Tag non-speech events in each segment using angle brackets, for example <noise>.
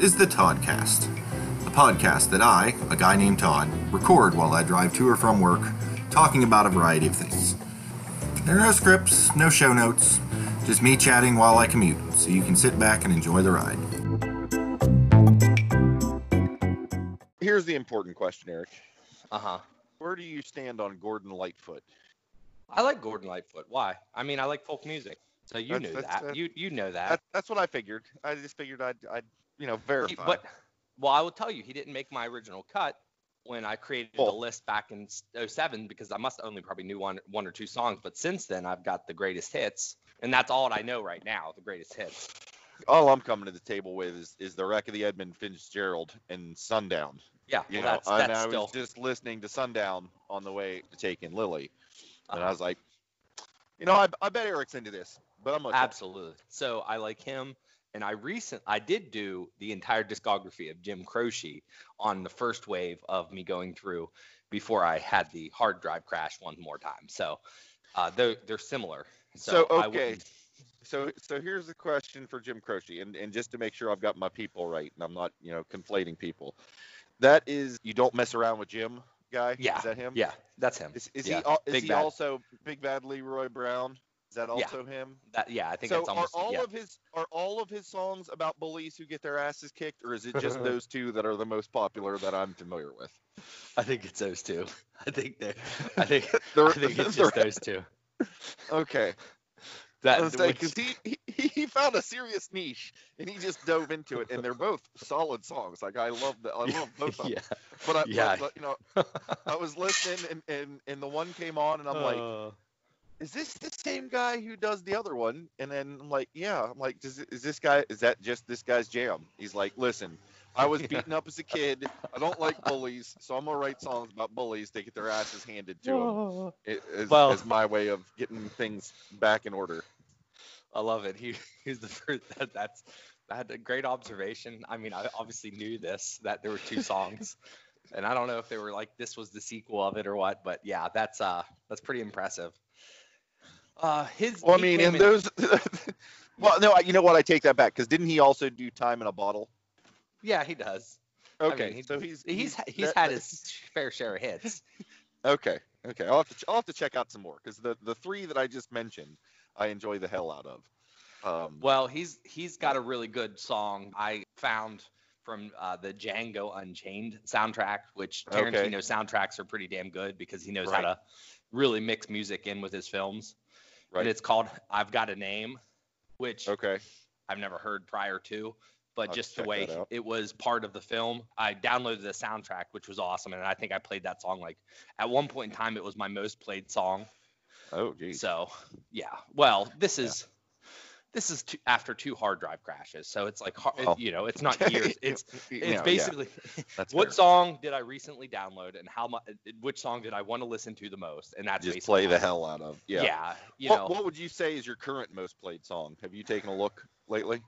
is the Toddcast, a podcast that I, a guy named Todd, record while I drive to or from work, talking about a variety of things. There are no scripts, no show notes, just me chatting while I commute, so you can sit back and enjoy the ride. Here's the important question, Eric. Uh huh. Where do you stand on Gordon Lightfoot? I like Gordon Lightfoot. Why? I mean, I like folk music. So you That's- knew that's- that. that's- you you know that. That, that's what I figured. I just figured I'd, I'd you know, He- verify. but well, I will tell you, he didn't make my original cut when I created the list back in s- 07 because I must only probably knew one one or two songs. But since then, I've got the greatest hits, and that's all I know right now. The greatest hits. All I'm coming to the table with is, is the wreck of the Edmund Fitzgerald and Sundown. Yeah, You well, know, that's and that's I still was just listening to Sundown on the way to take in Lily, and I uh-huh. was like, you know, I, I bet Eric's into this, but I'm check. Absolutely. So I like him, and I recent I did do the entire discography of Jim Croce on the first wave of me going through before I had the hard drive crash one more time. So uh, they're they're similar. So, So, okay. So so here's the question for Jim Croce, and, and just to make sure I've got my people right, and I'm not you know conflating people. That is, you don't mess around with Jim guy. Yeah, Is that him? yeah, that's him. Is, is Yeah, he is Big he Bad. also Big Bad Leroy Brown? Is that Yeah. also him? That yeah, I think so that's almost are all yeah. of his are all of his songs about bullies who get their asses kicked, or is it just <laughs> those two that are the most popular that I'm familiar with? I think it's those two. <laughs> I think they I think <laughs> The- I think it's just those two. Okay, That because which- he, he he found a serious niche and he just dove into it, and they're both solid songs. Like I love the I love both of them. yeah. But I, Yeah. but, you know, I was listening and, and and the one came on, and I'm like, Uh, is this the same guy who does the other one? And then I'm like, yeah. I'm like, does, is this guy? Is that just this guy's jam? He's like, listen, I was beaten up as a kid. I don't like bullies, so I'm gonna write songs about bullies. They get their asses handed to them. <laughs> It, as, Well- as my way of getting things back in order. I love it. He <laughs> he's the first. That, that's that's a great observation. I mean, I obviously knew this that there were two songs, <laughs> and I don't know if they were like this was the sequel of it or what. But yeah, that's uh that's pretty impressive. Uh, his. Well, I mean, in those. <laughs> well, no, you know what? I take that back because didn't he also do "Time in a Bottle"? Yeah, he does. Okay, mean, he- so he's He's he's that- had his fair share of hits. <laughs> <laughs> Okay, okay. I'll have to I'll have to check out some more because the the three that I just mentioned, I enjoy the hell out of. Um, Well, he's he's got a really good song I found from uh, the Django Unchained soundtrack, which Okay. Tarantino soundtracks are pretty damn good because he knows Right. how to really mix music in with his films. Right. And it's called "I've Got a Name," which okay. I've never heard prior to, but I'll just the way it was part of the film, I downloaded the soundtrack, which was awesome, and I think I played that song like at one point in time it was my most played song. Oh, geez. So yeah, well, this is this is two, after two hard drive crashes, so it's like it- oh. you know, it's not <laughs> years. It's <laughs> it's know, basically <laughs> that's what fair. song did I recently download and how much? Which song did I want to listen to the most? And that's just basically play the hell out of. Yeah. Yeah, you what, know, what would you say is your current most played song? Have you taken a look lately?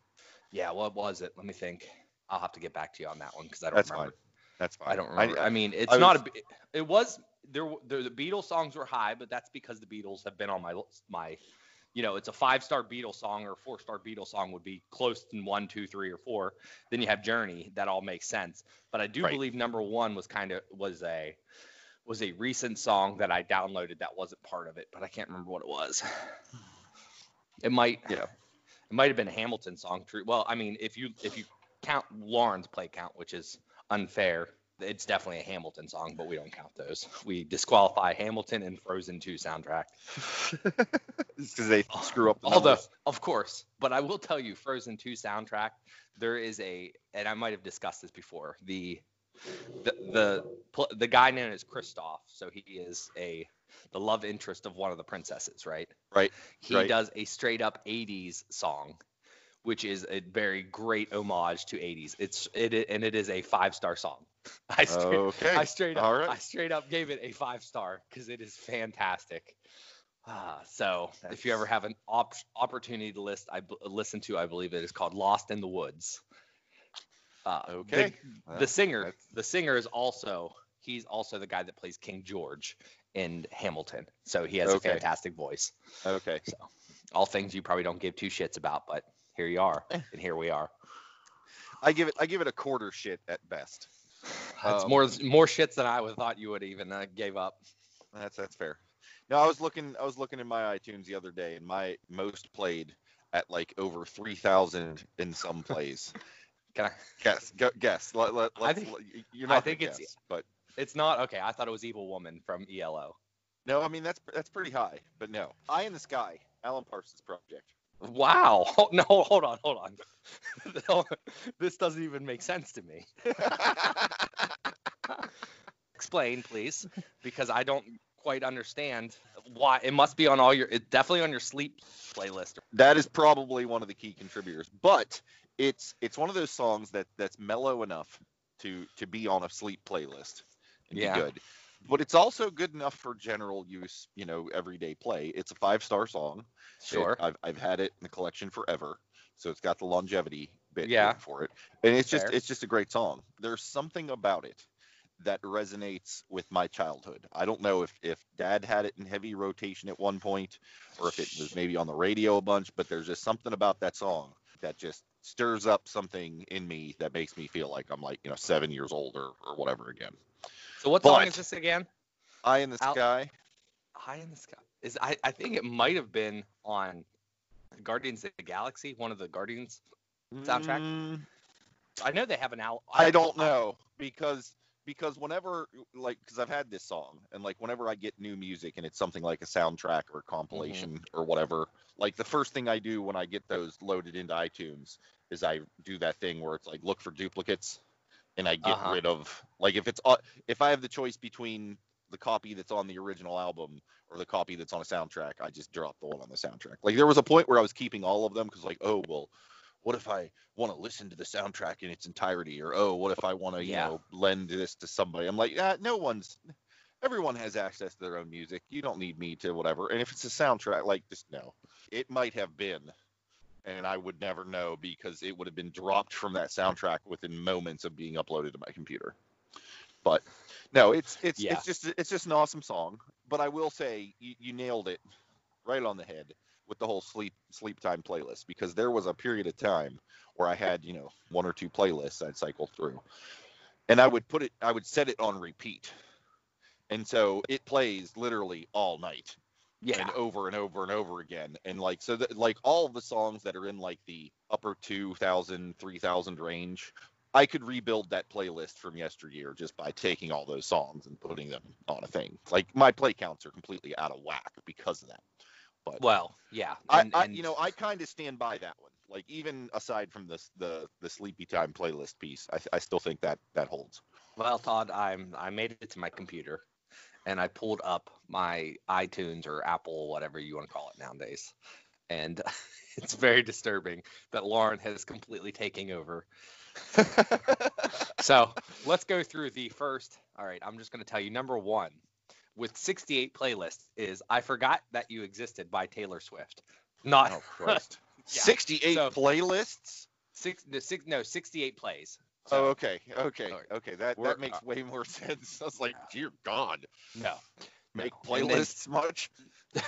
yeah. What was it? Let me think. I'll have to get back to you on that one because I don't That's remember. fine. That's fine. I don't remember. I, mean, it's I not a. It was there. w- The, the Beatles songs were high, but that's because the Beatles have been on my list- my. You know, it's a five star Beatles song or a four star Beatles song would be close to one, two, three, or four. Then you have Journey. That all makes sense. But I do Right. believe number one was kind of was a was a recent song that I downloaded that wasn't part of it, but I can't remember what it was. It might. Yeah. It might have been a Hamilton song. True. Well, I mean, if you if you count Lauren's play count, which is unfair, it's definitely a Hamilton song, but we don't count those. <laughs> We disqualify Hamilton and Frozen 2 soundtrack. <laughs> because they screw up the Although, numbers. of course, but I will tell you, Frozen 2 soundtrack, there is a, and I might have discussed this before. The the the the guy known as Kristoff, so he is a the love interest of one of the princesses, right? Right. He right. does a straight up 80s song, which is a very great homage to 80s. It's it and it is a five star song. <laughs> I straight, Okay. I straight up right. I straight up gave it a five star because it is fantastic. Ah, so if you ever have an op- opportunity to list, I b- listen to, I believe it is called "Lost in the Woods." Uh, Okay. The, Well, singer, that's- the singer is also he's also the guy that plays King George in Hamilton. So he has Okay. a fantastic voice. Okay. So all things you probably don't give two shits about, but here you are, and here we are. I give it I give it a quarter shit at best. That's Um, more more shits than I would thought you would even uh, gave up. That's that's fair. No, I was looking I was looking in my iTunes the other day and my most played at like over three thousand in some <laughs> plays. Can I? guess go, guess. Let, let, I let's- think- you're I think it's- guess, but It's not okay. I thought it was Evil Woman from ELO. no, I mean that's that's pretty high, but no. Eye in the Sky, Alan Parsons Project. Wow. <laughs> Oh, no, hold on, hold on. No, <laughs> this doesn't even make sense to me. <laughs> Explain, please, because I don't quite understand why. It must be on all your. It's definitely on your sleep playlist. that is probably one of the key contributors, but it's it's one of those songs that that's mellow enough to to be on a sleep playlist and Yeah. be good. But it's also good enough for general use, you know, everyday play. It's a five star song. It- Sure. I've I've had it in the collection forever, so it's got the longevity bit Yeah. for it, and it's just Fair. it's just a great song. There's something about it that resonates with my childhood. I don't know if if Dad had it in heavy rotation at one point, or if it was maybe on the radio a bunch, but there's just something about that song that just stirs up something in me that makes me feel like I'm like you know seven years old or, or whatever again. So what song But- is this again? Eye in the sky. High in the sky. Is I, I think it might have been on Guardians of the Galaxy, one of the Guardians. Soundtrack? Mm, I know they have an album. I don't know because because whenever like because I've had this song and like whenever I get new music and it's something like a soundtrack or a compilation or whatever, like the first thing I do when I get those loaded into iTunes is I do that thing where it's like look for duplicates and I get Uh-huh. rid of like if it's uh, if I have the choice between the copy that's on the original album or the copy that's on a soundtrack, I just drop the one on the soundtrack. Like there was a point where I was keeping all of them because like oh well what if I want to listen to the soundtrack in its entirety? Or oh, what if I want to, you Yeah. know, lend this to somebody? I'm like, ah, no one's. Everyone has access to their own music. You don't need me to whatever. And if it's a soundtrack, like just no, it might have been, and I would never know because it would have been dropped from that soundtrack within moments of being uploaded to my computer. But no, it's it's Yeah. it's just it's just an awesome song. But I will say you, you nailed it right on the head with the whole sleep sleep time playlist because there was a period of time where I had you know one or two playlists I'd cycle through, and I would put it I would set it on repeat, and so it plays literally all night Yeah. and over and over and over again and like so that like all the songs that are in like the upper 2000 3000 range i could rebuild that playlist from yesteryear just by taking all those songs and putting them on a thing like my play counts are completely out of whack because of that but Well, yeah. I, I and- you know i kind of stand by that one like even aside from this the the sleepy time playlist piece i, I still think that that holds Well, Todd, I'm I made it to my computer, and I pulled up my iTunes or Apple, whatever you want to call it nowadays, and <laughs> it's very disturbing that Lauren has completely taken over. <laughs> So let's go through the first. All right, I'm just going to tell you number one with 68 playlists is "I Forgot That You Existed" by Taylor Swift. Not oh <laughs> Yeah. 68 So- playlists six, no, six, no, 68 plays. Oh, okay, okay, right. okay. That We're- that makes way more <laughs> sense. I was like, dear God, no, make No. And then- playlists much? <laughs>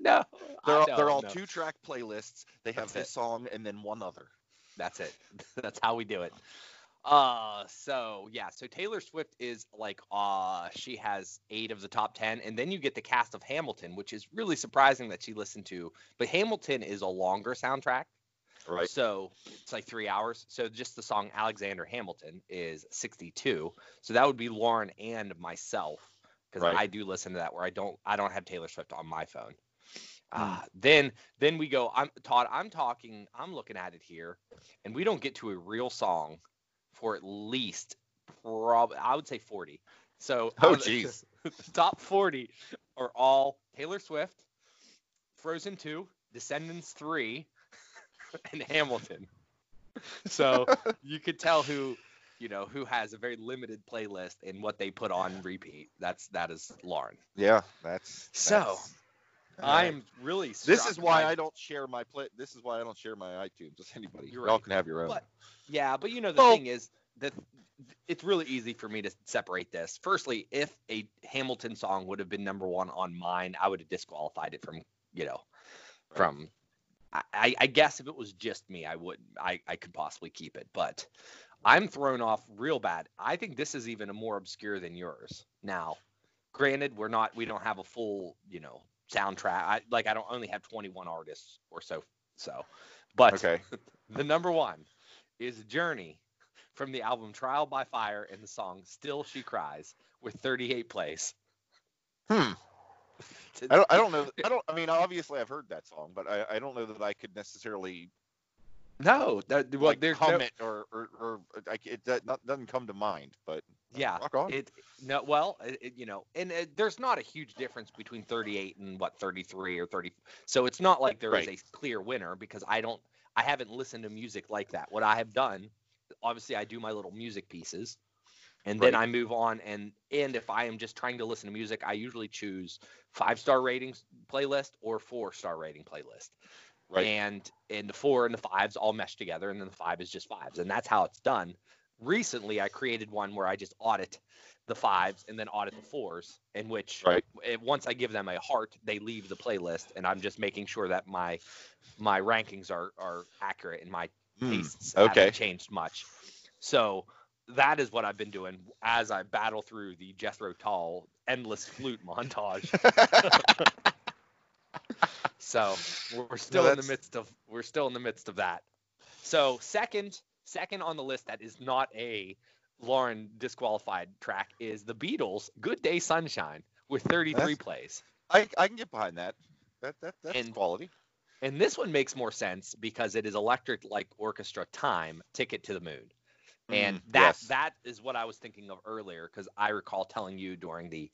no, They're all, they're all no. two track playlists. They have That's this it. song and then one other. That's it. <laughs> That's how we do it. Uh so yeah, so Taylor Swift is like uh she has 8 of the top 10 and then you get the cast of Hamilton, which is really surprising that she listened to. But Hamilton is a longer soundtrack. Right. So it's like 3 hours. So just the song Alexander Hamilton is 62. So that would be Lauren and myself cuz Right. I do listen to that where I don't I don't have Taylor Swift on my phone. Uh, then then we go. I'm Todd. I'm talking. I'm looking at it here, and we don't get to a real song for at least prob. I would say 40. So Oh, jeez. <laughs> top 40 are all Taylor Swift, Frozen 2, Descendants 3, <laughs> and Hamilton. So you could tell who you know who has a very limited playlist and what they put on repeat. That's that is Lauren. Yeah, that's. So, that's- all right. I'm really. This is why by- I don't share my play. This is why I don't share my iTunes with anybody. You're Y'all right. can have your own. But yeah, but you know the Well- thing is that it's really easy for me to separate this. Firstly, if a Hamilton song would have been number one on mine, I would have disqualified it from you know Right. from I, I guess if it was just me, I would I, I could possibly keep it, but I'm thrown off real bad. I think this is even more obscure than yours. Now, granted, we're not we don't have a full you know soundtrack. I like I don't only have 21 artists or so so, but Okay. <laughs> the number one is Journey from the album Trial by Fire and the song Still She Cries with 38 plays. Hmm. <laughs> I don't. I don't know. I don't. I mean, obviously, I've heard that song, but I, I don't know that I could necessarily No, that, well, like there's no, comment or or, or like it that not, doesn't come to mind. But uh, yeah, rock on. it no, well, it, you know, and it, there's not a huge difference between 38 and what 33 or 30. So it's not like there is Right. a clear winner because I don't, I haven't listened to music like that. What I have done, obviously, I do my little music pieces, and then Right. I move on. And and if I am just trying to listen to music, I usually choose five star ratings playlist or four star rating playlist. right. and and the four and the fives all mesh together and then the five is just fives and that's how it's done recently i created one where i just audit the fives and then audit the fours in which Right. eh, once i give them a heart they leave the playlist and i'm just making sure that my my rankings are are accurate and my Hmm, tastes okay. haven't changed much so that is what i've been doing as i battle through the jethro tull endless flute montage <laughs> so we're, still in the midst of we're still in the midst of that. So second second on the list that is not a Lauren disqualified track is the Beatles "Good Day Sunshine" with 33 That's- plays. I I can get behind that. That that that's And- quality. And this one makes more sense because it is Electric Light Orchestra time, Ticket to the Moon. And Mm, that yes. that is what I was thinking of earlier because I recall telling you during the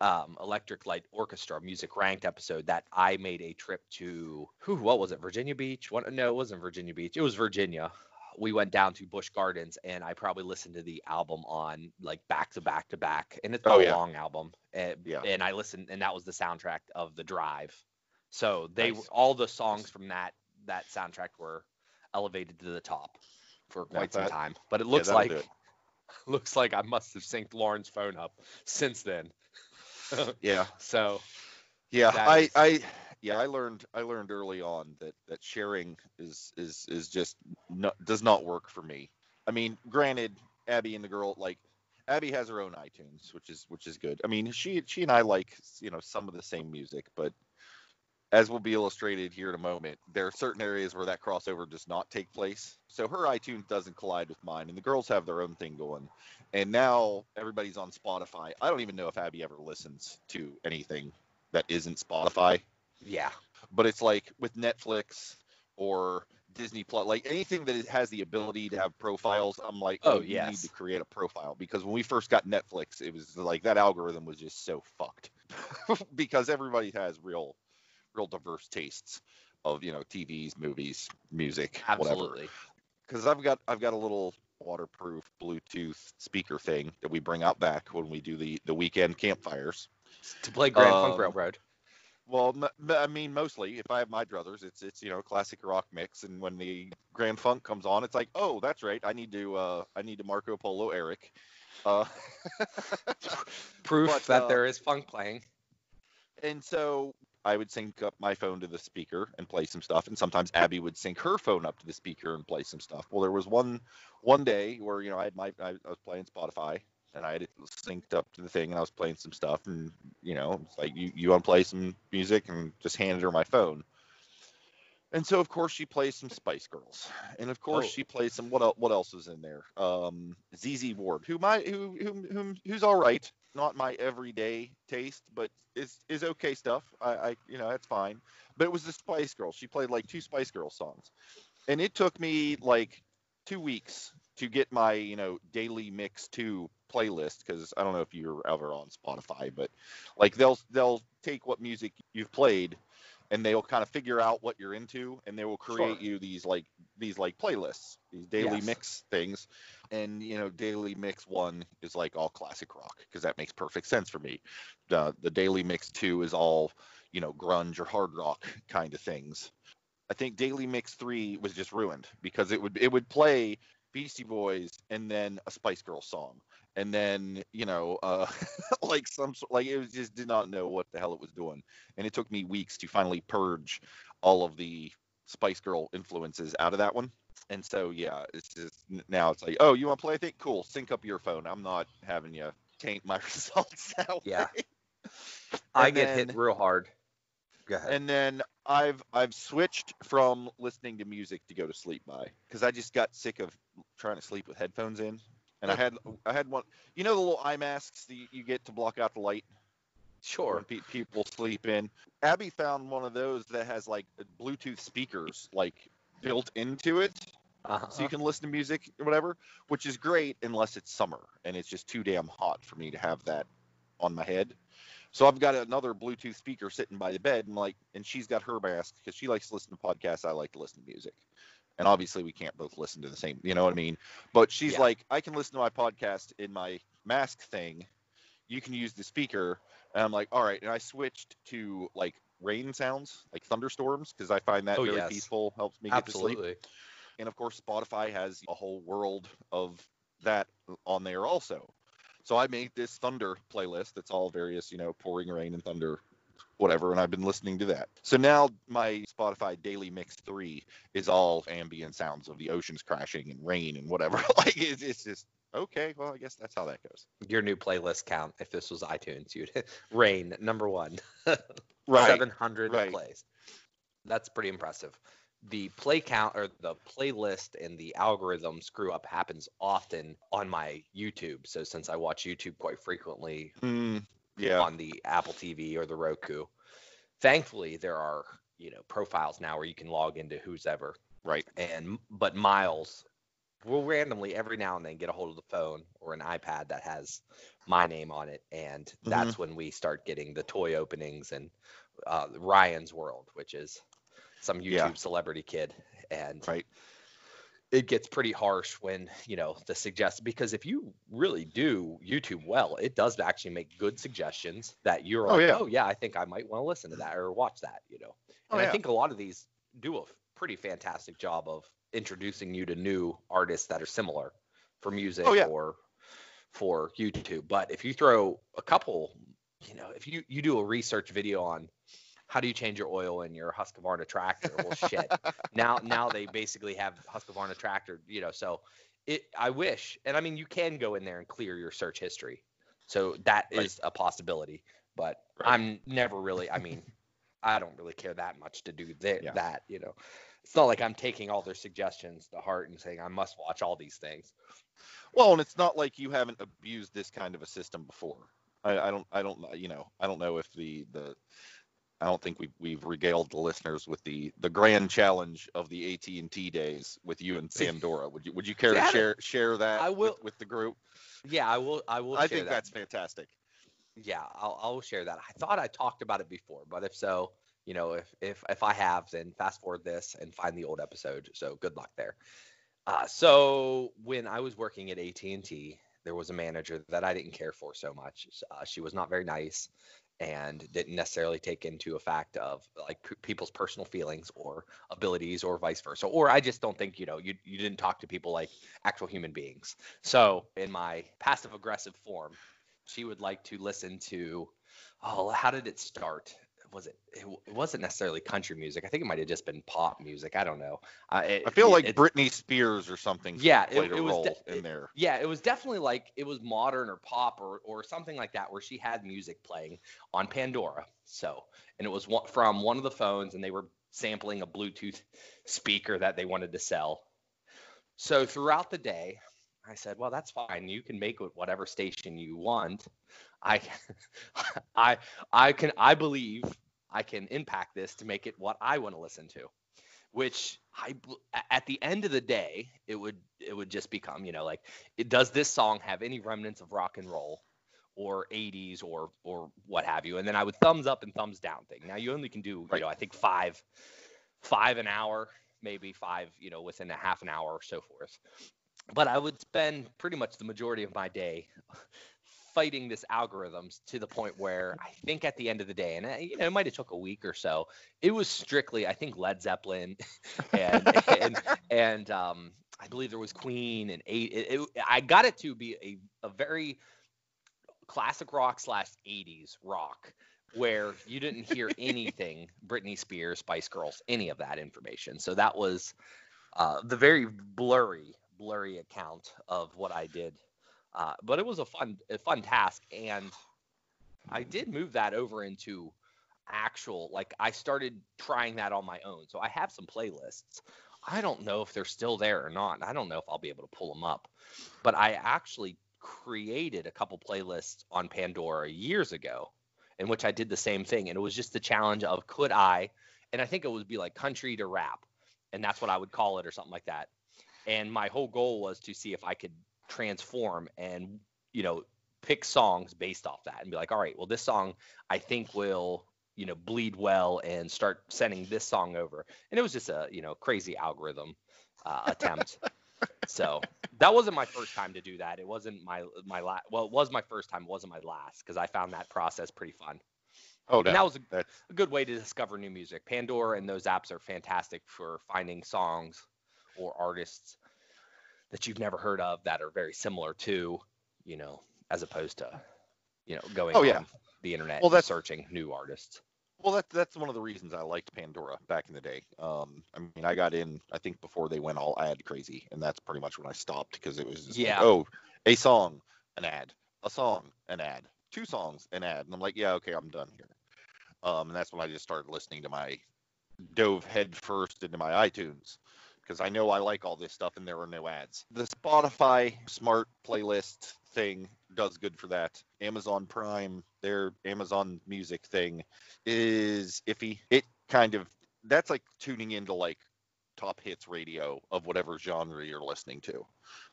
um, Electric Light Orchestra Music Ranked episode that I made a trip to who what was it Virginia Beach? What, no, it wasn't Virginia Beach. It was Virginia. We went down to Busch Gardens and I probably listened to the album on like back to back to back, and it's Oh, a yeah. long album. And, Yeah. and I listened, and that was the soundtrack of the Drive. So they Nice. all the songs from that that soundtrack were elevated to the top for quite some that- time. But it looks that'll like it. <laughs> looks like I must have synced Lauren's phone up since then. <laughs> Yeah. So Yeah, I, is- I, <laughs> yeah, I learned, I learned early on that that sharing is is is just no, does not work for me. I mean, granted, Abby and the girl like Abby has her own iTunes, which is which is good. I mean, she she and I like you know some of the same music, but as will be illustrated here in a moment, there are certain areas where that crossover does not take place. So her iTunes doesn't collide with mine, and the girls have their own thing going. And now everybody's on Spotify. I don't even know if Abby ever listens to anything that isn't Spotify. yeah, But it's like with Netflix or Disney Plus, like anything that has the ability to have profiles, I'm like, Oh, oh you need to create a profile because when we first got Netflix, it was like that algorithm was just so fucked <laughs> because everybody has real, real diverse tastes of you know TVs, movies, music, whatever absolutely. because I've got I've got a little waterproof Bluetooth speaker thing that we bring out back when we do the the weekend campfires. To play Grand Funk Um, Railroad. Well, m- I mean, mostly if I have my druthers, it's it's you know classic rock mix, and when the Grand Funk comes on, it's like, oh, that's right, I need to uh I need to Marco Polo Eric. Uh, <laughs> Proof but, that uh, there is funk playing. and so I would sync up my phone to the speaker and play some stuff, and sometimes Abby would sync her phone up to the speaker and play some stuff. Well, there was one one day where you know I had my I, was playing Spotify and I had it synced up to the thing, and I was playing some stuff, and you know it's like you you want to play some music, and just handed her my phone. And so of course she plays some Spice Girls, and of course Oh. she plays some what el- what else was in there? Um, ZZ Ward, who my who who who who's all right, not my everyday taste, but is is okay stuff. I, I you know that's fine. But it was the Spice Girls. She played like two Spice Girls songs, and it took me like two weeks to get my you know daily mix two playlist because I don't know if you're ever on Spotify, but like they'll they'll take what music you've played and they'll kind of figure out what you're into and they will create Sure. you these like these like playlists these daily Yes. mix things and you know daily mix one is like all classic rock because that makes perfect sense for me the the daily mix two is all you know grunge or hard rock kind of things i think daily mix three was just ruined because it would it would play beastie boys and then a spice girl song and then you know uh <laughs> like some like it was just did not know what the hell it was doing and it took me weeks to finally purge all of the Spice Girl influences out of that one. And so yeah, it's just now it's like, oh, you want to play? I think cool. Sync up your phone. I'm not having you taint my <laughs> results that Yeah. way. I get hit real hard. Go ahead. And then I've I've switched from listening to music to go to sleep by because I just got sick of trying to sleep with headphones in. And I had I had one, you know, the little eye masks that you- get to block out the light sure. when pe- people sleep in. Abby found one of those that has like Bluetooth speakers like built into it, Uh-huh. so you can listen to music or whatever, which is great unless it's summer and it's just too damn hot for me to have that on my head. So I've got another Bluetooth speaker sitting by the bed, and like, and she's got her mask because she likes to listen to podcasts. I like to listen to music, and obviously we can't both listen to the same. You know what I mean? But she's Yeah. like, I can listen to my podcast in my mask thing. You can use the speaker, and I'm like, all right. And I switched to like rain sounds, like thunderstorms, because I find that Oh, very yes. peaceful, helps me get to sleep Absolutely. and of course spotify has a whole world of that on there also so i made this thunder playlist that's all various you know pouring rain and thunder whatever and i've been listening to that so now my spotify daily mix 3 is all ambient sounds of the oceans crashing and rain and whatever <laughs> like it's, it's just okay well i guess that's how that goes Your new playlist count, if this was iTunes, you'd <laughs> Rain number one. <laughs> right 700 right. plays. That's pretty impressive. The play count or the playlist and the algorithm screw up happens often on my YouTube. So since I watch YouTube quite frequently Mm, yeah. on the Apple TV or the Roku, thankfully there are you know profiles now where you can log into who's ever. Right. And but Miles will randomly every now and then get a hold of the phone or an iPad that has my name on it, and that's when we start getting the toy openings and uh, Ryan's World, which is some YouTube Yeah. celebrity kid, and right it gets pretty harsh when you know the suggest because if you really do YouTube well, it does actually make good suggestions that you're Oh, like, yeah. oh yeah, I think I might want to listen to that or watch that, you know. Oh, And I think a lot of these do a pretty fantastic job of introducing you to new artists that are similar for music Oh, yeah. or for YouTube. But if you throw a couple, you know, if you you do a research video on how do you change your oil in your Husqvarna tractor? Well, shit. now now they basically have Husqvarna tractor, you know. So it I wish, and I mean you can go in there and clear your search history, so that is Right. a possibility. But Right. I'm never really. I mean, I don't really care that much to do that. Yeah. That you know, it's not like I'm taking all their suggestions to heart and saying I must watch all these things. Well, and it's not like you haven't abused this kind of a system before. I, I don't, I don't, you know, I don't know if the the, I don't think we've we've regaled the listeners with the the grand challenge of the AT and T days with you and Pandora. Would you would you care Yeah, to share share that I will- with, with the group? Yeah, I will. I will. I think that. that's fantastic. yeah I'll, I'll share that i thought i talked about it before but if so you know if if if i have then fast forward this and find the old episode so good luck there uh, so when i was working at at&t there was a manager that i didn't care for so much uh, she was not very nice and didn't necessarily take into a fact of like people's personal feelings or abilities or vice versa or i just don't think you know you, you didn't talk to people like actual human beings. So in my passive aggressive form she would like to listen to oh how did it start was it it, it wasn't necessarily country music. I think it might have just been pop music. I don't know. Uh, it, I feel like it- Britney Spears or something. Yeah, it- played a was role de- in there. yeah it was definitely like it was modern or pop or or something like that where she had music playing on pandora. So and it was one, from one of the phones and they were sampling a bluetooth speaker that they wanted to sell. So throughout the day i said well that's fine. You can make it whatever station you want. I <laughs> i i can i believe i can impact this to make it what i want to listen to which I at the end of the day it would it would just become you know like it, does this song have any remnants of rock and roll or 80s or or what have you? And then I would thumbs up and thumbs down thing. Now you only can do Right. you know I think five five an hour maybe five you know within a half an hour or so forth. But I would spend pretty much the majority of my day fighting this algorithms to the point where <laughs> I think at the end of the day, and uh, you know, it might have took a week or so. It was strictly, I think, Led Zeppelin, <laughs> and and <laughs> and um, I believe there was Queen and eight. It, it, I got it to be a a very classic rock slash 80s rock where you didn't hear anything Britney Spears, Spice Girls, any of that information. So that was uh, the very blurry, blurry account of what I did. Uh, but it was a fun, a fun task, and I did move that over into actual. Like I started trying that on my own. So I have some playlists. I don't know if they're still there or not. I don't know if I'll be able to pull them up, but I actually created a couple playlists on Pandora years ago in which I did the same thing. And it was just the challenge of could I, and I think it would be like country to rap, and that's what I would call it or something like that. And my whole goal was to see if I could transform and, you know, pick songs based off that and be like, all right, well, this song I think will, you know, bleed well and start sending this song over. And it was just a, you know, crazy algorithm uh, attempt. <laughs> so that wasn't my first time to do that. It wasn't my my last. Well, it was my first time. It wasn't my last because I found that process pretty fun. Oh, And that was a, That's a good way to discover new music. Pandora and those apps are fantastic for finding songs or artists that you've never heard of that are very similar to, you know, as opposed to, you know, going Oh, yeah. the internet Well, and that's- searching new artists. Well, that, that's one of the reasons I liked Pandora back in the day. Um, I mean, I got in, I think, before they went all ad crazy, and that's pretty much when I stopped because it was just like, Yeah. oh, a song, an ad, a song, an ad, two songs, an ad, and I'm like, yeah, okay, I'm done here. Um, and that's when I just started listening to my, dove head first into my iTunes because I know I like all this stuff and there are no ads. The Spotify smart playlist thing does good for that. Amazon Prime, their Amazon Music thing is iffy. It kind of that's like tuning into like top hits radio of whatever genre you're listening to.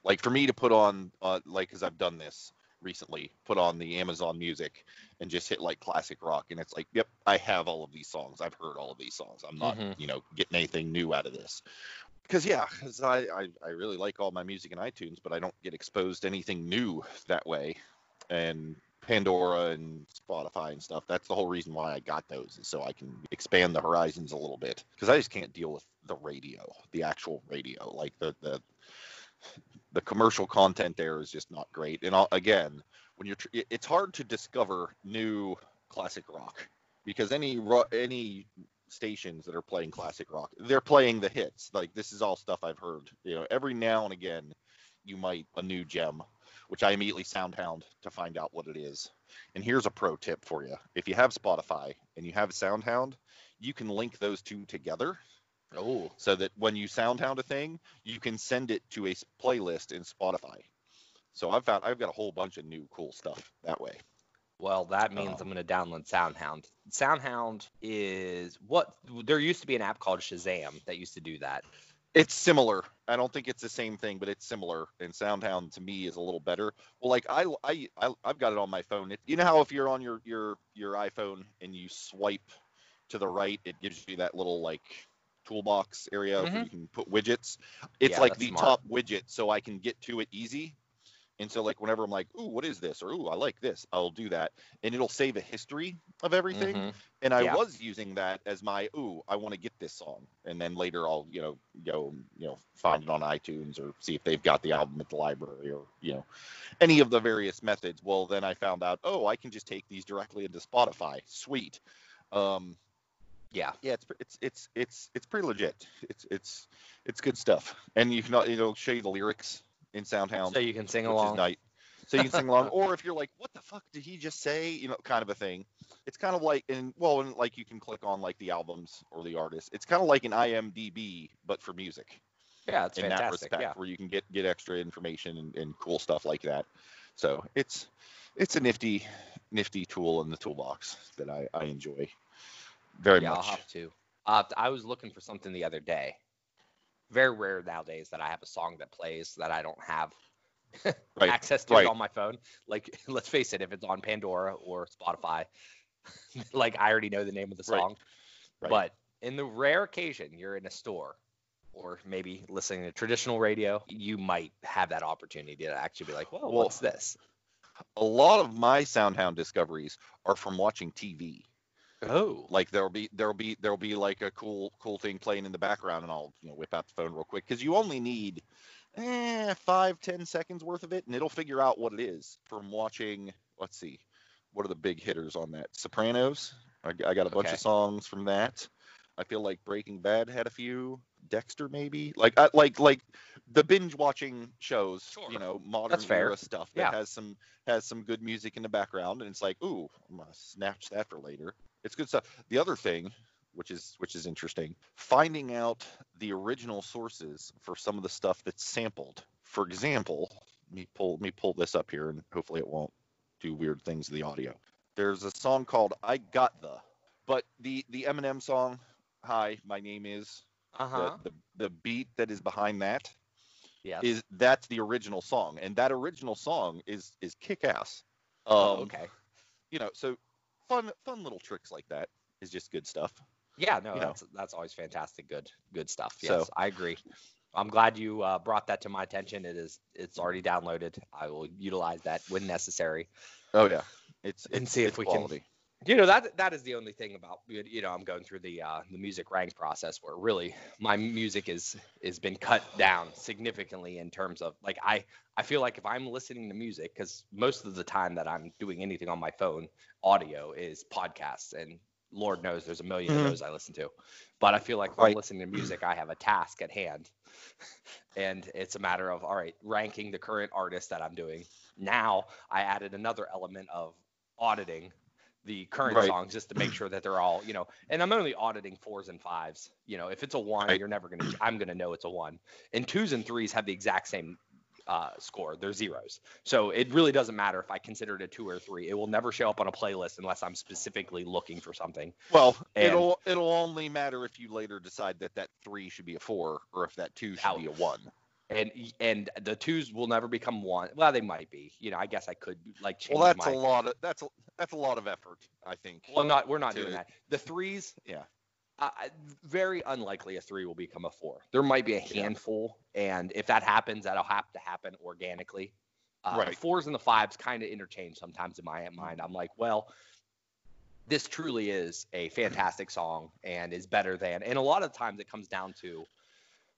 Like for me to put on uh, like cuz I've done this recently, put on the Amazon Music and just hit like classic rock and it's like, yep, I have all of these songs. I've heard all of these songs. I'm not, Mhm. you know, getting anything new out of this. Because yeah, because I, I I really like all my music in iTunes, but I don't get exposed to anything new that way. And Pandora and Spotify and stuff. That's the whole reason why I got those, is so I can expand the horizons a little bit. Because I just can't deal with the radio, the actual radio, like the the the commercial content there is just not great. And I'll, again, when you're tr- it's hard to discover new classic rock because any any stations that are playing classic rock, they're playing the hits. Like this is all stuff I've heard. You know, every now and again, you might a new gem, which I immediately soundhound to find out what it is. And here's a pro tip for you: if you have Spotify and you have Soundhound, you can link those two together Oh, so that when you soundhound a thing, you can send it to a playlist in Spotify. So I've found I've got a whole bunch of new cool stuff that way. Well, that means Oh. I'm going to download SoundHound. SoundHound is what there used to be an app called Shazam that used to do that. It's similar. I don't think it's the same thing, but it's similar. And SoundHound to me is a little better. Well, like I I, I I've got it on my phone. It, you know how if you're on your your your iPhone and you swipe to the right, it gives you that little like toolbox area where Mhm. you can put widgets. It's Yeah, like the smart. top widget, so I can get to it easy. And so like whenever I'm like, ooh, what is this? Or ooh, I like this, I'll do that. And it'll save a history of everything. Mhm. And I Yeah. was using that as my ooh, I want to get this song, and then later I'll you know go you know find it on iTunes or see if they've got the album at the library or you know any of the various methods. Well, then I found out oh, I can just take these directly into Spotify. Sweet. Um, Yeah. yeah, it's it's it's it's it's pretty legit. It's it's it's good stuff, and you can you know show you the lyrics in SoundHound So you can sing along. nice. So you can sing along, or if you're like, "What the fuck did he just say?" You know, kind of a thing. It's kind of like, and well, and like you can click on like the albums or the artists. It's kind of like an IMDb, but for music Yeah, it's in that respect, Yeah. where you can get get extra information and, and cool stuff like that. So it's it's a nifty nifty tool in the toolbox that I, I enjoy very yeah, much. I'll have to. Uh, I was looking for something the other day. Very rare nowadays that I have a song that plays that I don't have <laughs> Right, access to right. it on my phone. Like, <laughs> let's face it, if it's on Pandora or Spotify, <laughs> like I already know the name of the song. right. But in the rare occasion you're in a store or maybe listening to traditional radio, you might have that opportunity to actually be like, "Whoa, Well, what's this?" A lot of my SoundHound discoveries are from watching TV. Oh, like there'll be there'll be there'll be like a cool cool thing playing in the background and i'll you know whip out the phone real quick because you only need eh, five ten seconds worth of it and it'll figure out what it is from watching let's see what are the big hitters on that? Sopranos. I, I got a bunch Okay. of songs from that. I feel like Breaking Bad had a few. Dexter maybe. Like I, like like the binge watching shows. Sure. You know, modern era stuff that Yeah. has some has some good music in the background, and it's like, ooh, I'm gonna snatch that for later. It's good stuff. The other thing, which is which is interesting, finding out the original sources for some of the stuff that's sampled. For example, let me pull let me pull this up here, and hopefully it won't do weird things to the audio. There's a song called "I Got the," but the the Eminem song, "Hi, my name is," Uh huh. the, the the beat that is behind that Yes. is that's the original song, and that original song is is kick ass. Um, oh, okay. You know, so fun fun little tricks like that is just good stuff. Yeah, no, you know. that's that's always fantastic. Good, good stuff. So- Yes, I agree. I'm glad you uh, brought that to my attention. It is, it's already downloaded. I will utilize that when necessary. Oh yeah, it's And it's, see if we can- quality. You know that that is the only thing about you know I'm going through the uh, the music rank process where really my music is is been cut down significantly in terms of like I I feel like if I'm listening to music because most of the time that I'm doing anything on my phone audio is podcasts and Lord knows there's a 1000000 Mhm. of those I listen to. But I feel like if I'm listening to music I have a task at hand. <laughs> And it's a matter of all right ranking the current artist that I'm doing. Now I added another element of auditing the current Right. songs just to make sure that they're all, you know, and I'm only auditing fours and fives. You know, if it's a one, Right. you're never gonna, I'm gonna know it's a one. And twos and threes have the exact same uh, score. They're zeros. So it really doesn't matter if I consider it a two or a three. It will never show up on a playlist unless I'm specifically looking for something. Well, And- it'll it'll only matter if you later decide that that three should be a four or if that two should Out. be a one. And and the twos will never become one. Well, they might be. You know, I guess I could like change Well, that's my. a lot of that's a that's a lot of effort, I think. Well, not we're not to- doing that. The threes, Yeah. uh, very unlikely a three will become a four. There might be a Yeah. handful, and if that happens, that'll have to happen organically. Uh, The Right. fours and the fives kind of interchange sometimes in my mind. I'm like, well, this truly is a fantastic song and is better than. And a lot of times it comes down to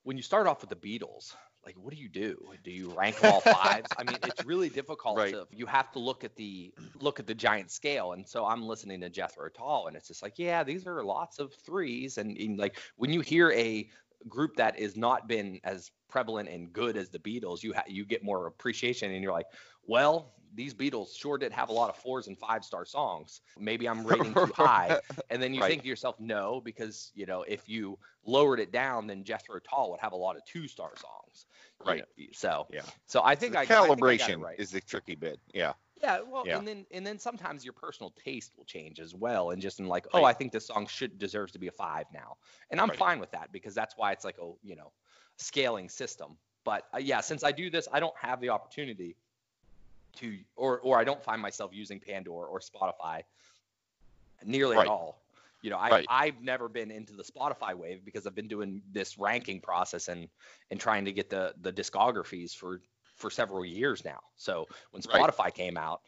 when you start off with the Beatles. Like, what do you do? Do you rank all <laughs> fives? I mean, it's really difficult Right. to. You have to look at the look at the giant scale, and so I'm listening to Jethro Tull, and it's just like, yeah, these are lots of threes, and, and like when you hear a group that has not been as prevalent and good as the Beatles, you ha- you get more appreciation, and you're like, well, these Beatles sure did have a lot of fours and five star songs. Maybe I'm <laughs> rating too high, and then you Right. think to yourself, no, because you know if you lowered it down, then Jethro Tull would have a lot of two star songs. you Right. know, So Yeah. so I think the I I think I calibration right. is the tricky bit. Yeah. Yeah, well, Yeah. and then and then sometimes your personal taste will change as well, and just in like, oh, I think this song should deserves to be a five now, and I'm Right. fine with that because that's why it's like a you know scaling system. But uh, yeah, since I do this, I don't have the opportunity to, or or I don't find myself using Pandora or Spotify nearly Right. at all. You know, I Right. I've never been into the Spotify wave because I've been doing this ranking process and and trying to get the the discographies for for several years now. So when Right. Spotify came out,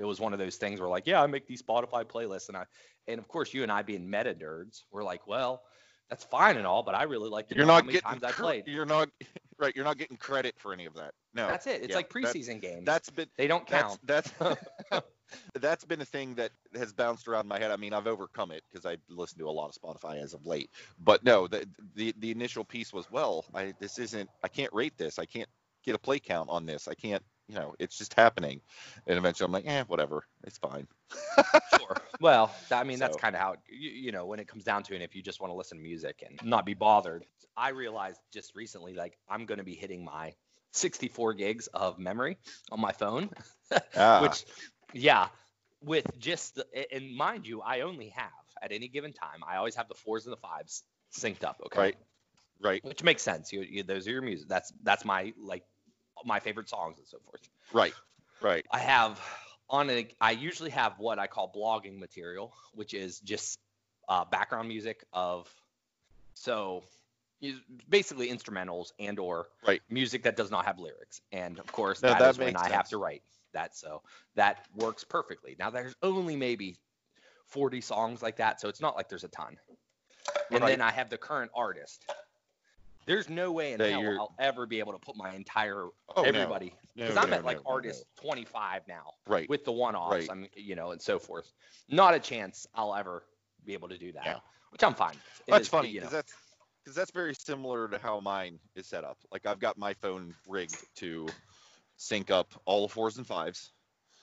it was one of those things where like, yeah, I make these Spotify playlists and I and of course you and I being meta nerds, we're like, well, that's fine and all, but I really like You're not many getting times I played. you're not <laughs> right, you're not getting credit for any of that. No. That's it. It's yeah, like preseason games. That's been they don't count. that's that's <laughs> <laughs> that's been a thing that has bounced around my head. I mean, I've overcome it because I listen to a lot of Spotify as of late. But no, the the, the initial piece was, well, I this isn't I can't rate this. I can't get a play count on this. I can't, you know, it's just happening. And eventually I'm like, eh, whatever. It's fine. <laughs> sure. Well, I mean, that's kind of how, it, you, you know, when it comes down to it, if you just want to listen to music and not be bothered. I realized just recently, like, I'm going to be hitting my 64 gigs of memory on my phone, <laughs> Ah, which, yeah, with just, the, and mind you, I only have at any given time, I always have the fours and the fives synced up. Okay. Right. right, Which makes sense. You, you, those are your music. That's, that's my, like, my favorite songs and so forth. right, right. I have on a, I usually have what I call blogging material, which is just uh, background music of so basically instrumentals and or Right. music that does not have lyrics. And of course, No, that that is when makes I have to write that. So that works perfectly. Now there's only maybe 40 songs like that, so it's not like there's a ton. And Right. then I have the current artist. There's no way in That hell you're- I'll ever be able to put my entire Oh, no. everybody No, because I'm no, at like no, no, artist 25 now Right. with the one-offs. Right. I'm you know and so forth. Not a chance I'll ever be able to do that. Yeah. Which I'm fine. It That's is, funny you know. because that's because that's very similar to how mine is set up. Like I've got my phone rigged to sync up all the fours and fives,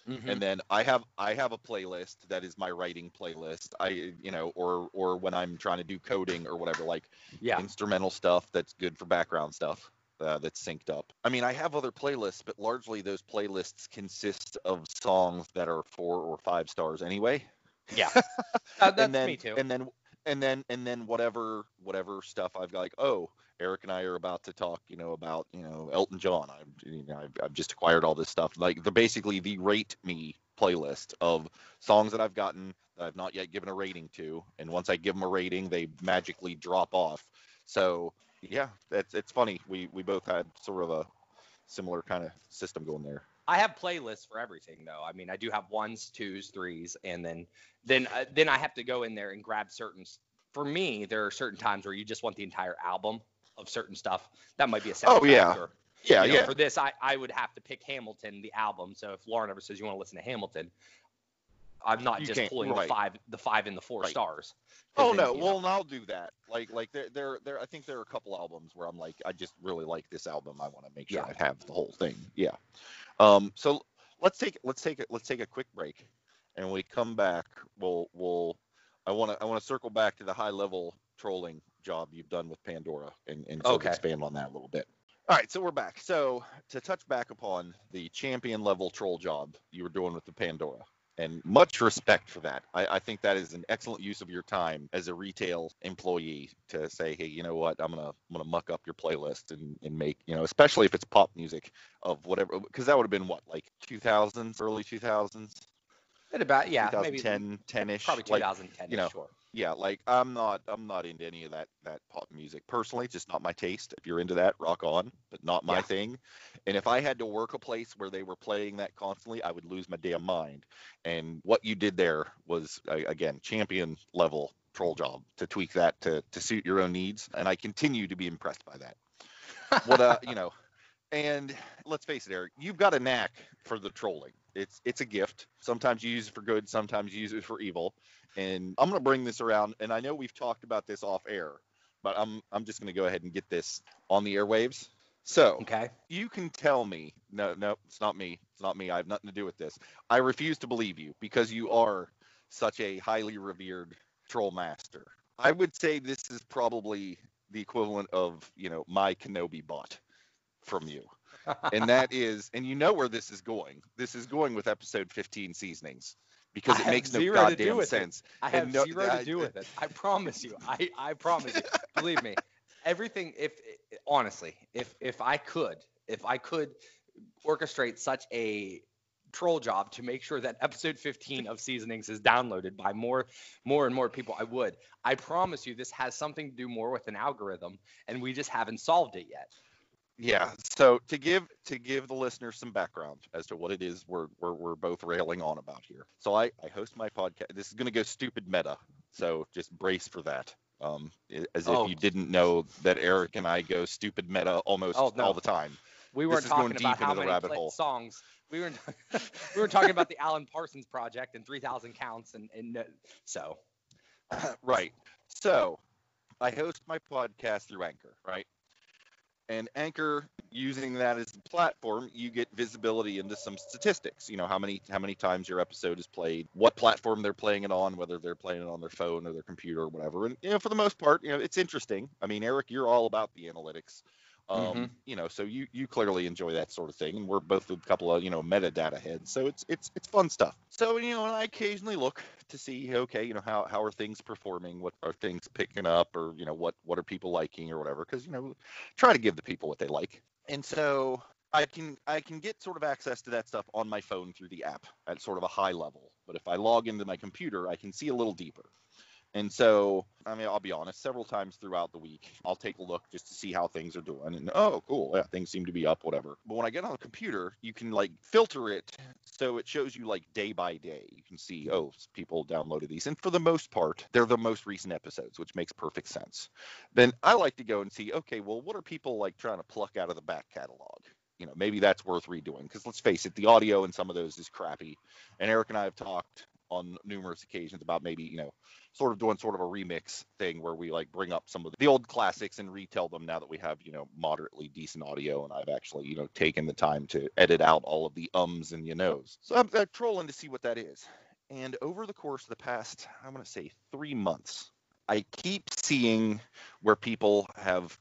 Mhm. and then I have I have a playlist that is my writing playlist. I you know or or when I'm trying to do coding or whatever, like yeah. instrumental stuff that's good for background stuff. Uh, that's synced up. I mean, I have other playlists, but largely those playlists consist of songs that are four or five stars anyway Yeah. <laughs> Uh, that's then me too. and then and then and then whatever whatever stuff I've got like oh Eric and I are about to talk you know about you know Elton John. I've you know I've, I've just acquired all this stuff. Like the basically the rate me playlist of songs that I've gotten that I've not yet given a rating to and once I give them a rating they magically drop off. So yeah that's it's funny. We we both had sort of a similar kind of system going there. I have playlists for everything though. I mean, I do have ones, twos, threes, and then then uh, then I have to go in there and grab certain. For me, there are certain times where you just want the entire album of certain stuff. That might be a soundtrack. Oh, yeah. Or, yeah you know, yeah For this, I I would have to pick Hamilton, the album. So if Lauren ever says you want to listen to Hamilton, I'm not You just pulling right. the five, the five and the four Right. stars. Oh then, no, know, well, and I'll do that. Like, like there, there, there. I think there are a couple albums where I'm like, I just really like this album. I want to make sure Yeah. I have the whole thing. Yeah. Um. So let's take, let's take let's take a quick break, and when we come back, we'll, we'll. I want to, I want to circle back to the high level trolling job you've done with Pandora, and, and Okay. expand on that a little bit. All right, so we're back. So to touch back upon the champion level troll job you were doing with the Pandora, and much respect for that. I, I think that is an excellent use of your time as a retail employee to say, hey, you know what, I'm gonna I'm gonna muck up your playlist and, and make you know, especially if it's pop music of whatever, because that would have been what like 2000s, early 2000s, at about yeah, maybe 2010, 10ish, probably like 2010. you know, sure. Yeah like i'm not i'm not into any of that that pop music personally it's just not my taste. If you're into that rock on but not my Yeah. thing. And if i had to work a place where they were playing that constantly i would lose my damn mind. And what you did there was again champion level troll job to tweak that to to suit your own needs and i continue to be impressed by that. What uh you know and let's face it eric you've got a knack for the trolling it's it's a gift sometimes you use it for good sometimes you use it for evil and I'm going to bring this around. And I know we've talked about this off air, but I'm I'm just going to go ahead and get this on the airwaves. So Okay. you can tell me, no, no, it's not me. It's not me. I have nothing to do with this. I refuse to believe you because you are such a highly revered troll master. I would say this is probably the equivalent of you know my Kenobi bot from you and that is, and you know where this is going. This is going with episode 15 seasonings because I it makes no zero to do goddamn with it. sense. I And have no- zero I- to do with it. I promise you. I, I <laughs> promise you. Believe me. Everything if honestly, if if I could, if I could orchestrate such a troll job to make sure that episode 15 of seasonings is downloaded by more more and more people I would. I promise you this has something to do more with an algorithm and we just haven't solved it yet. Yeah. So to give to give the listeners some background as to what it is we're we're, we're both railing on about here. So I I host my podcast. This is going to go stupid meta. So just brace for that. Um, as Oh. if you didn't know that Eric and I go stupid meta almost Oh, no. all the time. We weren't talking about how the many rabbit hole. songs. We were <laughs> we were talking about the Alan Parsons project and 3000 counts and and uh, so <clears throat> right. So I host my podcast through Anchor, right? And Anchor, using that as a platform, you get visibility into some statistics. You know how many how many times your episode is played, what platform they're playing it on, whether they're playing it on their phone or their computer or whatever. And you know, for the most part, you know, it's interesting. I mean, Eric, you're all about the analytics. Um, Mhm. you know, so you you clearly enjoy that sort of thing, and we're both a couple of you know metadata heads, so it's it's it's fun stuff. So you know, I occasionally look to see, okay, you know, how how are things performing? What are things picking up, or you know, what what are people liking or whatever? Because you know, try to give the people what they like, and so I can I can get sort of access to that stuff on my phone through the app at sort of a high level. But if I log into my computer, I can see a little deeper. And so, I mean, I'll be honest, several times throughout the week, I'll take a look just to see how things are doing. And oh, cool. Yeah, things seem to be up, whatever. But when I get on the computer, you can like filter it so it shows you like day by day. You can see, oh, people downloaded these. And for the most part, they're the most recent episodes, which makes perfect sense. Then I like to go and see, okay, well, what are people like trying to pluck out of the back catalog? You know, maybe that's worth redoing because let's face it, the audio in some of those is crappy. And Eric and I have talked on numerous occasions about maybe, you know, sort of doing sort of a remix thing where we like bring up some of the old classics and retell them now that we have you know moderately decent audio and I've actually you know taken the time to edit out all of the ums and you knows. So I'm, I'm trolling to see what that is. And over the course of the past, I'm going to say three months, I keep seeing where people have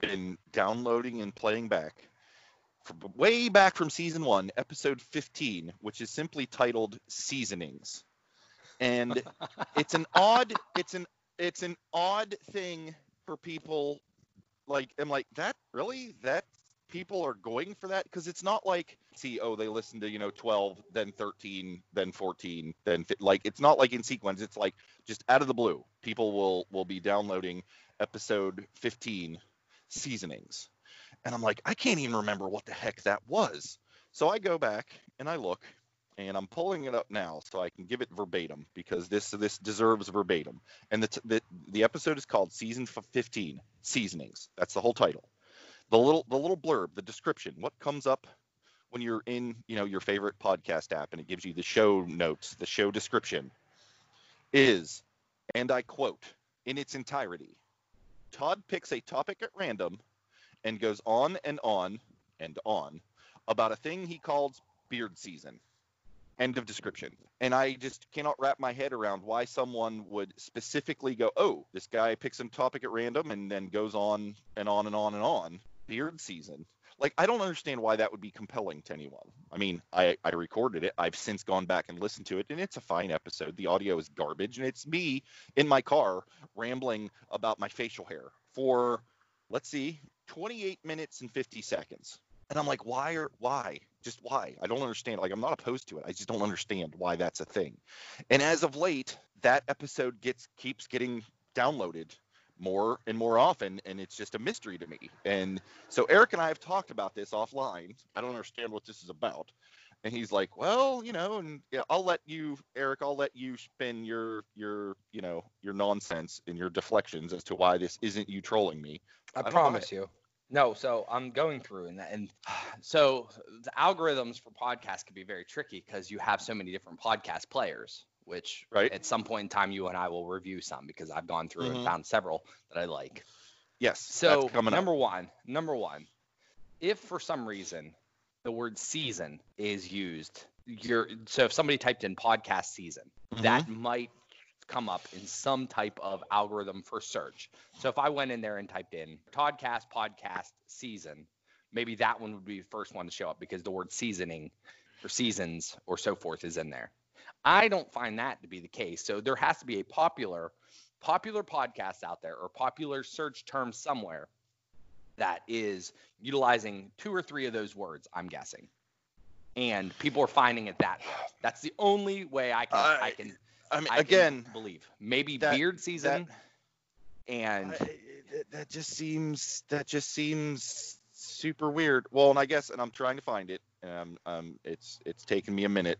been downloading and playing back from way back from season one, episode 15, which is simply titled Seasonings. And <laughs> it's an odd it's an it's an odd thing for people like i'm like that really? That people are going for that? Because it's not like see oh they listen to you know 12 then 13 then 14 then like it's not like in sequence. It's like just out of the blue people will will be downloading episode 15 seasonings and i'm like i can't even remember what the heck that was so i go back and i look and I'm pulling it up now so I can give it verbatim because this this deserves verbatim. And the the, the episode is called Season 15 Seasonings. That's the whole title. The little the little blurb, the description, what comes up when you're in you know your favorite podcast app and it gives you the show notes, the show description is, and I quote in its entirety, Todd picks a topic at random and goes on and on and on about a thing he calls beard season. End of description. And I just cannot wrap my head around why someone would specifically go, oh, this guy picks some topic at random and then goes on and on and on and on. Beard season. Like, I don't understand why that would be compelling to anyone. I mean, I, I recorded it. I've since gone back and listened to it, and it's a fine episode. The audio is garbage, and it's me in my car rambling about my facial hair for, let's see, 28 minutes and 50 seconds. And I'm like, why or why? Just why? I don't understand. Like, I'm not opposed to it. I just don't understand why that's a thing. And as of late, that episode gets keeps getting downloaded more and more often, and it's just a mystery to me. And so Eric and I have talked about this offline. I don't understand what this is about. And he's like, well, you know, and yeah, I'll let you, Eric, I'll let you spin your your you know your nonsense and your deflections as to why this isn't you trolling me. I, I promise you. No, so I'm going through and and <sighs> so the algorithms for podcasts can be very tricky because you have so many different podcast players, which right. at some point in time you and I will review some because I've gone through mm-hmm. and found several that I like. Yes. So number up. one, number one, if for some reason the word season is used, you're so if somebody typed in podcast season, mm-hmm. that might come up in some type of algorithm for search. So if I went in there and typed in Toddcast podcast season, maybe that one would be the first one to show up because the word seasoning or seasons or so forth is in there. I don't find that to be the case. So there has to be a popular popular podcast out there or popular search term somewhere that is utilizing two or three of those words, I'm guessing. And people are finding it that way. That's the only way I can uh, I can I mean, I again, believe maybe that, beard season, that, and I, that just seems that just seems super weird. Well, and I guess, and I'm trying to find it. Um, um, it's it's taken me a minute,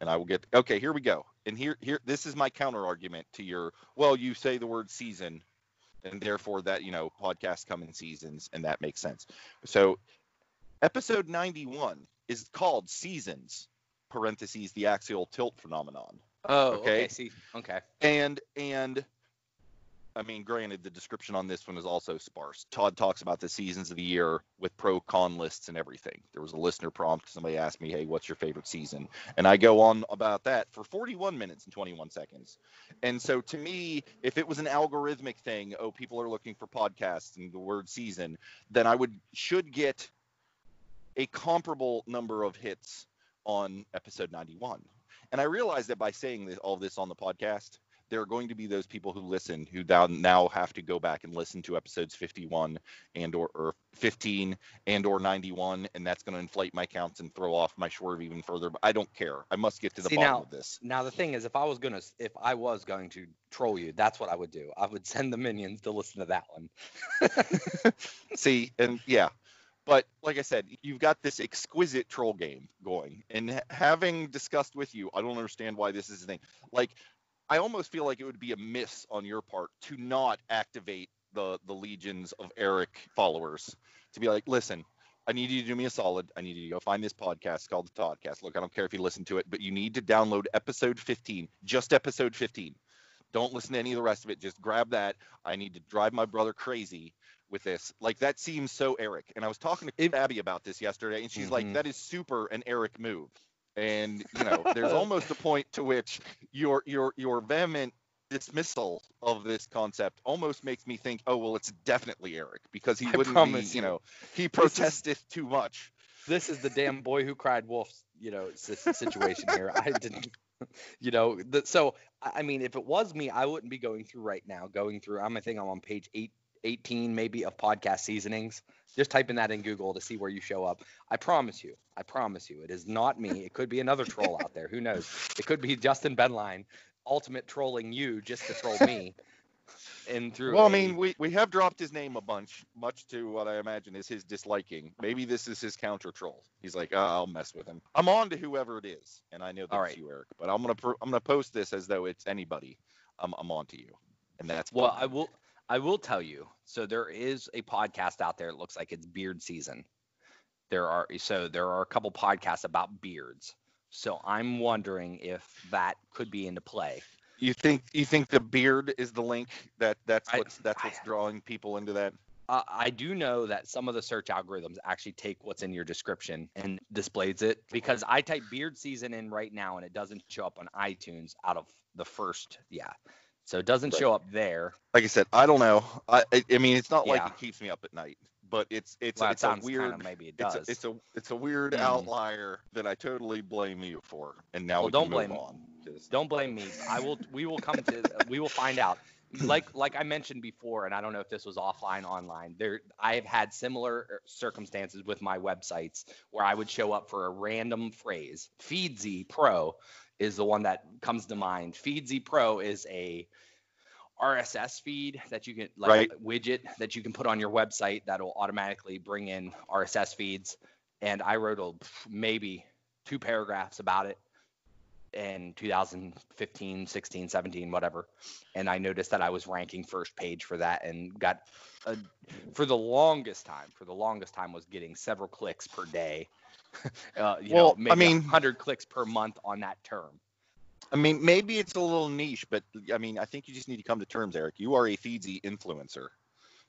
and I will get. Okay, here we go. And here here this is my counter argument to your. Well, you say the word season, and therefore that you know podcasts come in seasons, and that makes sense. So, episode 91 is called Seasons parentheses the axial tilt phenomenon. Oh, okay. okay. See, okay. And and I mean, granted, the description on this one is also sparse. Todd talks about the seasons of the year with pro con lists and everything. There was a listener prompt. Somebody asked me, "Hey, what's your favorite season?" And I go on about that for 41 minutes and 21 seconds. And so, to me, if it was an algorithmic thing, oh, people are looking for podcasts and the word season, then I would should get a comparable number of hits on episode 91 and I realized that by saying this, all this on the podcast, there are going to be those people who listen who now now have to go back and listen to episodes 51 and or, or 15 and or 91 and that's going to inflate my counts and throw off my swerve even further but i don't care i must get to the See, bottom now- of this Now the thing is, if I was gonna, if I was going to troll you, that's what I would do. I would <laughs> send the minions to listen to that one. <laughs> see and yeah but like i said you've got this exquisite troll game going and having discussed with you i don't understand why this is a thing like i almost feel like it would be a miss on your part to not activate the the legions of eric followers to be like listen I need you to do me a solid. I need you to go find this podcast called the Toddcast. Look, I don't care if you listen to it, but you need to download episode 15, just episode 15. Don't listen to any of the rest of it. Just grab that. I need to drive my brother crazy with this. Like that seems so Eric. And I was talking to It- Abby about this yesterday, and she's like, Mhm. "That is super an Eric move." And you know, there's <laughs> almost a point to which your your your vehement dismissal of this concept almost makes me think, "Oh well, it's definitely Eric because he I wouldn't be, you know, he protesteth too much." This is the damn boy who cried wolf, you know, si- situation here. I didn't, <laughs> you know, the, so I I mean, if it was me, I wouldn't be going through right now. Going through, I'm I think I'm on page eight, 18 maybe of podcast seasonings. Just type in that in Google to see where you show up. I promise you, I promise you, it is not me. It could be another troll out there. Who knows? It could be Justin Benline, ultimate trolling you just to troll me. <laughs> And through, Well, I a- mean, we, we have dropped his name a bunch, much to what I imagine is his disliking. Maybe this is his counter troll. He's like, oh, I'll mess with him. I'm on to whoever it is, and I know that's All right. you, Eric. But I'm gonna pro- I'm gonna post this as though it's anybody. I'm I'm on to you, and that's Well, fine. I will I will tell you. So there is a podcast out there. It looks like it's beard season. There are so there are a couple podcasts about beards. So I'm wondering if that could be into play. You think you think the beard is the link that that's I- what's that's what's I- drawing people into that? Uh, I do know that some of the search algorithms actually take what's in your description and displays it because I type beard season in right now and it doesn't show up on iTunes out of the first. Yeah. So it doesn't Right. show up there. Like I said, I don't know. I I, mean, it's not like it keeps me up at night, but it's it's Well, it it's a weird kind of maybe it it's does. a, it's a it's a weird Mm. outlier that I totally blame you for. And now Well, we don't blame- on. Don't blame me. I will. We will come to. we will find out. Like like I mentioned before, and I don't know if this was offline, online. There, I have had similar er, circumstances with my websites where I would show up for a random phrase. Feedzy Pro is the one that comes to mind. Feedzy Pro is a RSS feed that you can like Right. a widget that you can put on your website that'll automatically bring in RSS feeds. And I wrote a, maybe two paragraphs about it in 2015, 16, 17, whatever. And I noticed that I was ranking first page for that and got a, for the longest time, for the longest time was getting several clicks per day. <laughs> uh, you Well, know, I mean- 100 clicks per month on that term. I mean, maybe it's a little niche, but I mean, I think you just need to come to terms, Eric. You are a Feedzy influencer.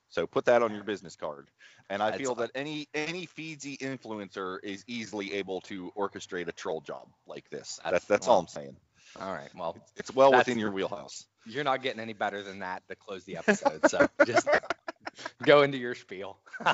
So put that on your business card. And I That's- feel that any any Feedzy influencer is easily able to orchestrate a troll job like this. That's- That's that's all I'm saying. All right. Well, It's well within your wheelhouse. you're not getting any better than that to close the episode. So just <laughs> go into your spiel. <laughs>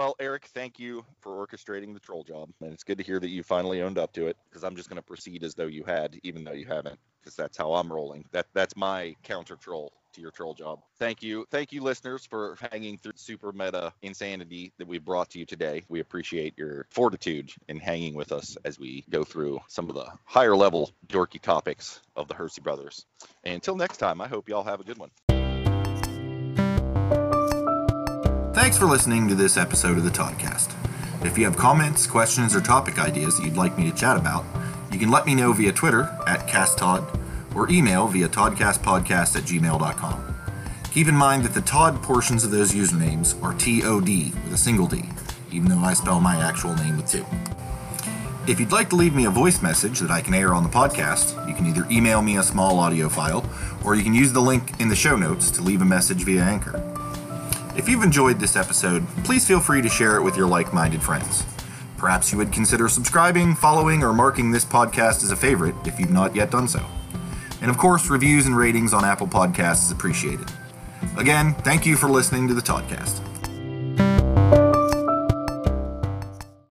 Well, Eric, thank you for orchestrating the troll job. And it's good to hear that you finally owned up to it because I'm just going to proceed as though you had, even though you haven't, because that's how I'm rolling. That That's my counter troll to your troll job. Thank you. Thank you, listeners, for hanging through super meta insanity that we brought to you today. We appreciate your fortitude in hanging with us as we go through some of the higher level dorky topics of the Hersey brothers. And until next time, I hope y'all have a good one. Thanks for listening to this episode of the Toddcast. If you have comments, questions, or topic ideas that you'd like me to chat about, you can let me know via Twitter at CastTod or email via todcastpodcast at gmail.com. Keep in mind that the Todd portions of those usernames are T-O-D with a single D, even though I spell my actual name with two. If you'd like to leave me a voice message that I can air on the podcast, you can either email me a small audio file or you can use the link in the show notes to leave a message via Anchor. If you've enjoyed this episode, please feel free to share it with your like minded friends. Perhaps you would consider subscribing, following, or marking this podcast as a favorite if you've not yet done so. And of course, reviews and ratings on Apple Podcasts is appreciated. Again, thank you for listening to the Toddcast.